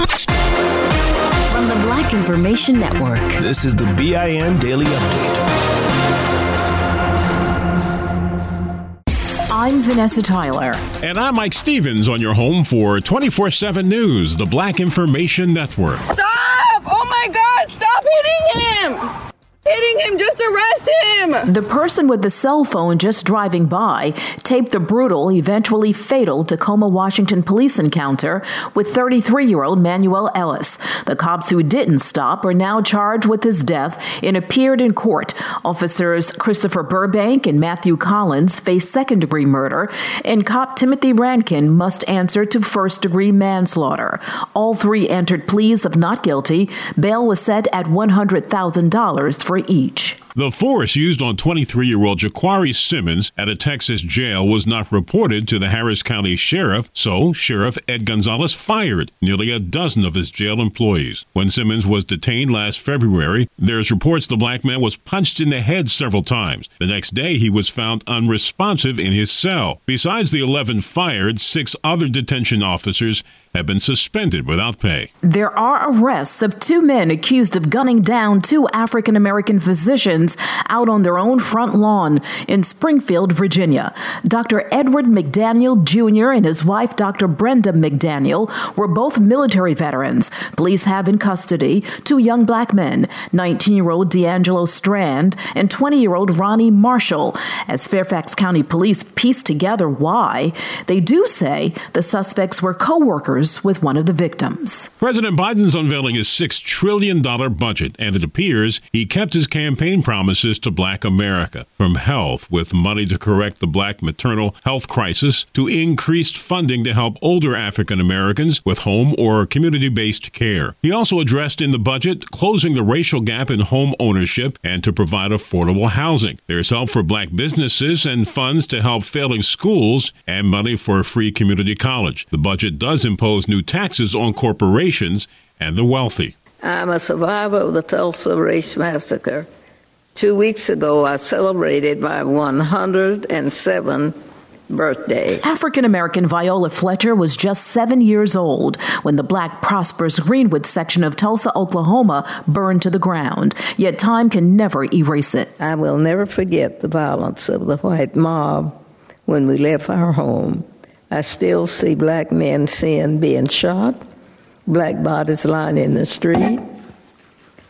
From the Black Information Network, this is the BIN Daily Update. I'm Vanessa Tyler. And I'm Mike Stevens on your home for 24 7 News, the Black Information Network. Stop! Oh my God, stop hitting him! Hitting him. Just arrest him. The person with the cell phone just driving by taped the brutal, eventually fatal Tacoma, Washington police encounter with 33 year old Manuel Ellis. The cops who didn't stop are now charged with his death and appeared in court. Officers Christopher Burbank and Matthew Collins face second degree murder, and cop Timothy Rankine must answer to first degree manslaughter. All three entered pleas of not guilty. Bail was set at $100,000 for each. The force used on 23 year old Jaquaree Simmons at a Texas jail was not reported to the Harris County Sheriff, so Sheriff Ed Gonzalez fired nearly a dozen of his jail employees. When Simmons was detained last February, there's reports the black man was punched in the head several times. The next day, he was found unresponsive in his cell. Besides the 11 fired, six other detention officers have been suspended without pay. There are arrests of two men accused of gunning down two African American physicians out on their own front lawn in Springfield, Virginia. Dr. Edward McDaniel Jr. and his wife, Dr. Brenda McDaniel, were both military veterans. Police have in custody two young black men, 19 year old D'Angelo Strand and 20 year old Ronnie Marshall. As Fairfax County Police piece together why, they do say the suspects were co workers with one of the victims. President Biden's unveiling his $6 trillion budget, and it appears he kept his campaign promises to black America. From health, with money to correct the black maternal health crisis, to increased funding to help older African Americans with home or community based care. He also addressed in the budget closing the racial gap in home ownership and to provide affordable housing. There's help for black businesses and funds to help failing schools and money for a free community college. The budget does impose impose new taxes on corporations and the wealthy. I'm a survivor of the Tulsa Race Massacre. Two weeks ago, I celebrated my 107th birthday. African American Viola Fletcher was just seven years old when the black prosperous Greenwood section of Tulsa, Oklahoma burned to the ground. Yet time can never erase it. I will never forget the violence of the white mob when we left our home. I still see black men seen being shot, black bodies lying in the street.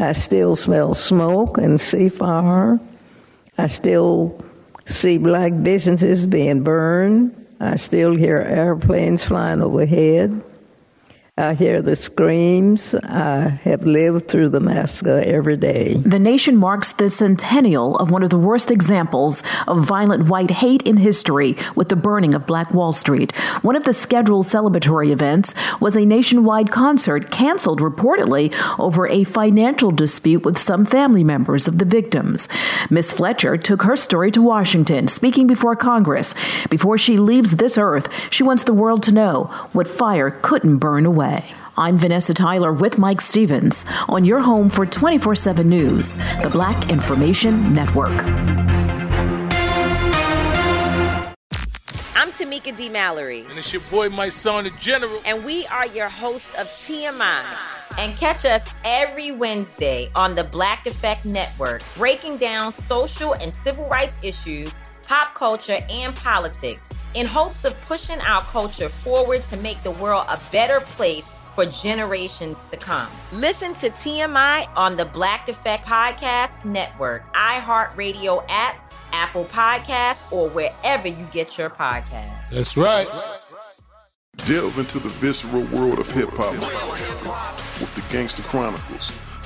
I still smell smoke and see fire. I still see black businesses being burned. I still hear airplanes flying overhead. I hear the screams. I have lived through the massacre every day. The nation marks the centennial of one of the worst examples of violent white hate in history with the burning of Black Wall Street. One of the scheduled celebratory events was a nationwide concert canceled reportedly over a financial dispute with some family members of the victims. Miss Fletcher took her story to Washington, speaking before Congress. Before she leaves this earth, she wants the world to know what fire couldn't burn away. I'm Vanessa Tyler with Mike Stevens on your home for 24 7 News, the Black Information Network. I'm Tamika D. Mallory. And it's your boy, Mysonne, the General. And we are your hosts of TMI. And catch us every Wednesday on the Black Effect Network, breaking down social and civil rights issues, pop culture, and politics in hopes of pushing our culture forward to make the world a better place for generations to come. Listen to TMI on the Black Effect Podcast Network, iHeartRadio app, Apple Podcasts, or wherever you get your podcasts. That's right. Delve into the visceral world of hip hop with the Gangster Chronicles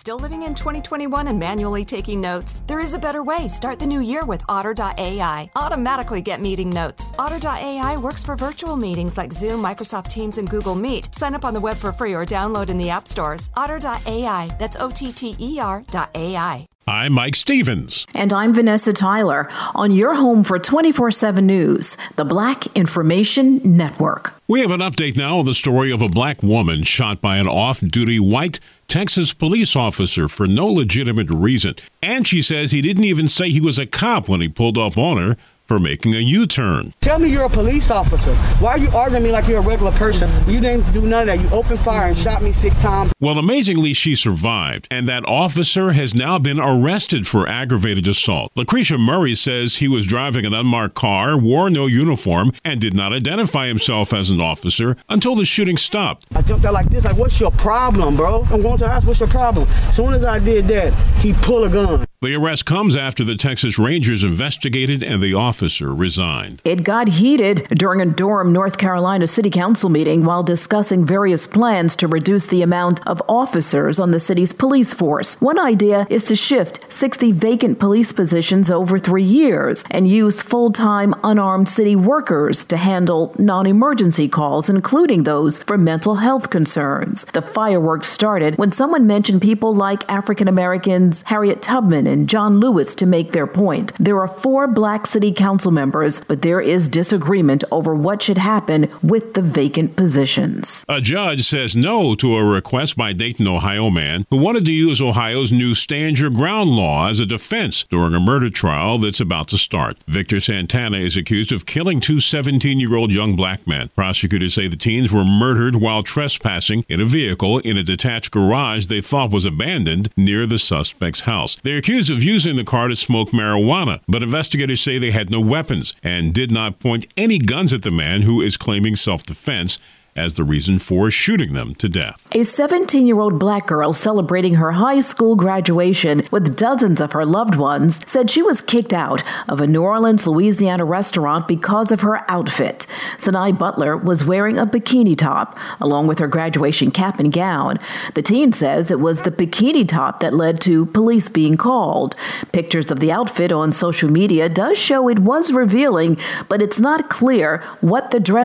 Still living in 2021 and manually taking notes? There is a better way. Start the new year with Otter.ai. Automatically get meeting notes. Otter.ai works for virtual meetings like Zoom, Microsoft Teams, and Google Meet. Sign up on the web for free or download in the app stores. Otter.ai. That's O T T E R.ai. I'm Mike Stevens. And I'm Vanessa Tyler on your home for 24 7 news, the Black Information Network. We have an update now on the story of a black woman shot by an off duty white Texas police officer for no legitimate reason. And she says he didn't even say he was a cop when he pulled up on her for making a U turn. Tell me you're a police officer. Why are you arguing me like you're a regular person? You didn't do none of that. You opened fire and shot me six times. Well, amazingly, she survived, and that officer has now been arrested for aggravated assault. Lucretia Murray says he was driving an unmarked car, wore no uniform, and did not identify himself as an officer until the shooting stopped. I jumped out like this, like, what's your problem, bro? I'm going to ask, what's your problem? As soon as I did that, he pulled a gun. The arrest comes after the Texas Rangers investigated and the officer resigned. It got heated during a Durham, North Carolina City Council meeting while discussing various plans to reduce the amount of officers on the city's police force. One idea is to shift 60 vacant police positions over three years and use full time unarmed city workers to handle non emergency calls, including those for mental health concerns. The fireworks started when someone mentioned people like African Americans Harriet Tubman and John Lewis to make their point. There are four black city council members, but there is disagreement over what should happen with the vacant positions. A judge says no to a request by Dayton, Ohio man who wanted to use Ohio's new stand your ground law as a defense during a murder trial that's about to start. Victor Santana is accused of killing two 17 year old young black men. Prosecutors say the teens were murdered while trespassing in a vehicle in a detached garage they thought was abandoned near the suspect's house. They're accused accused of using the car to smoke marijuana, but investigators say they had no weapons and did not point any guns at the man who is claiming self defense as the reason for shooting them to death. A 17 year old black girl celebrating her high school graduation with dozens of her loved ones said she was kicked out of a New Orleans, Louisiana restaurant because of her outfit. Sanai Butler was wearing a bikini top along with her graduation cap and gown. The teen says it was the bikini top that led to police being called. Pictures of the outfit on social media does show it was revealing, but it's not clear what the dress.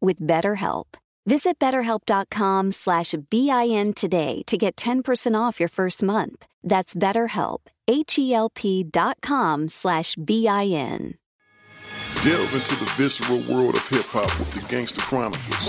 with BetterHelp. Visit betterhelp.com slash BIN today to get 10% off your first month. That's BetterHelp, H-E-L-P dot com slash B-I-N. Delve into the visceral world of hip hop with the Gangster Chronicles,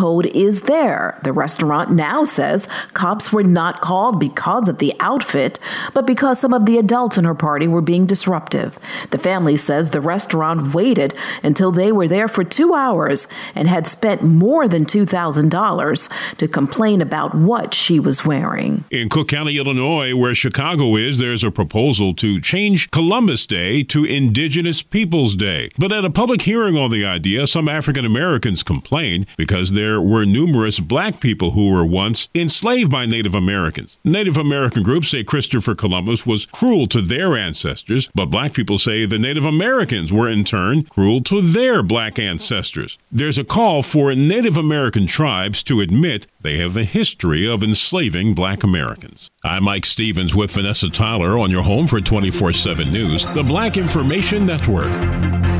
Code is there. The restaurant now says cops were not called because of the outfit, but because some of the adults in her party were being disruptive. The family says the restaurant waited until they were there for two hours and had spent more than $2,000 to complain about what she was wearing. In Cook County, Illinois, where Chicago is, there's a proposal to change Columbus Day to Indigenous Peoples Day. But at a public hearing on the idea, some African Americans complained because they're there were numerous black people who were once enslaved by Native Americans. Native American groups say Christopher Columbus was cruel to their ancestors, but black people say the Native Americans were in turn cruel to their black ancestors. There's a call for Native American tribes to admit they have a history of enslaving black Americans. I'm Mike Stevens with Vanessa Tyler on your home for 24 7 News, the Black Information Network.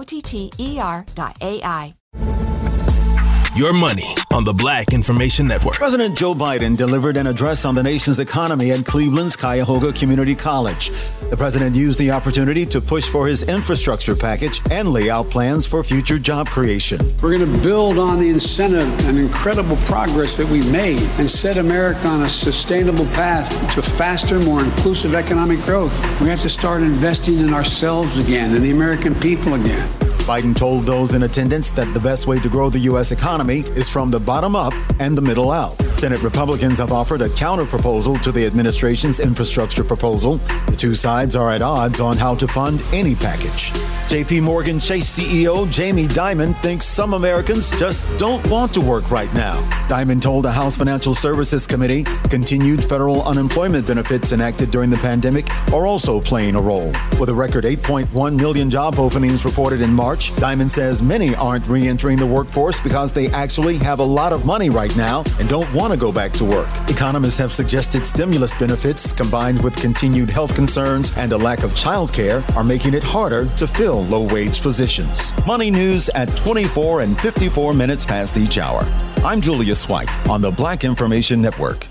T T E R dot AI. Your money on the Black Information Network. President Joe Biden delivered an address on the nation's economy at Cleveland's Cuyahoga Community College. The president used the opportunity to push for his infrastructure package and lay out plans for future job creation. We're going to build on the incentive and incredible progress that we've made and set America on a sustainable path to faster, more inclusive economic growth. We have to start investing in ourselves again and the American people again. Biden told those in attendance that the best way to grow the U.S. economy is from the bottom up and the middle out. Senate Republicans have offered a counter proposal to the administration's infrastructure proposal. The two sides are at odds on how to fund any package. JP Morgan Chase CEO Jamie Dimon thinks some Americans just don't want to work right now. Dimon told the House Financial Services Committee continued federal unemployment benefits enacted during the pandemic are also playing a role. With a record 8.1 million job openings reported in March, Dimon says many aren't re entering the workforce because they actually have a lot of money right now and don't want to go back to work. Economists have suggested stimulus benefits combined with continued health concerns and a lack of childcare are making it harder to fill low wage positions. Money news at 24 and 54 minutes past each hour. I'm Julius White on the Black Information Network.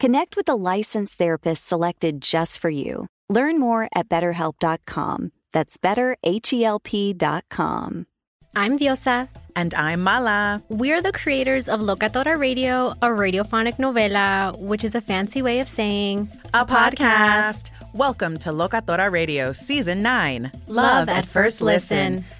Connect with a licensed therapist selected just for you. Learn more at betterhelp.com. That's betterhelp.com. I'm Diosa. And I'm Mala. We're the creators of Locatora Radio, a radiophonic novela, which is a fancy way of saying a podcast. Welcome to Locatora Radio Season 9 Love, Love at First listen. listen.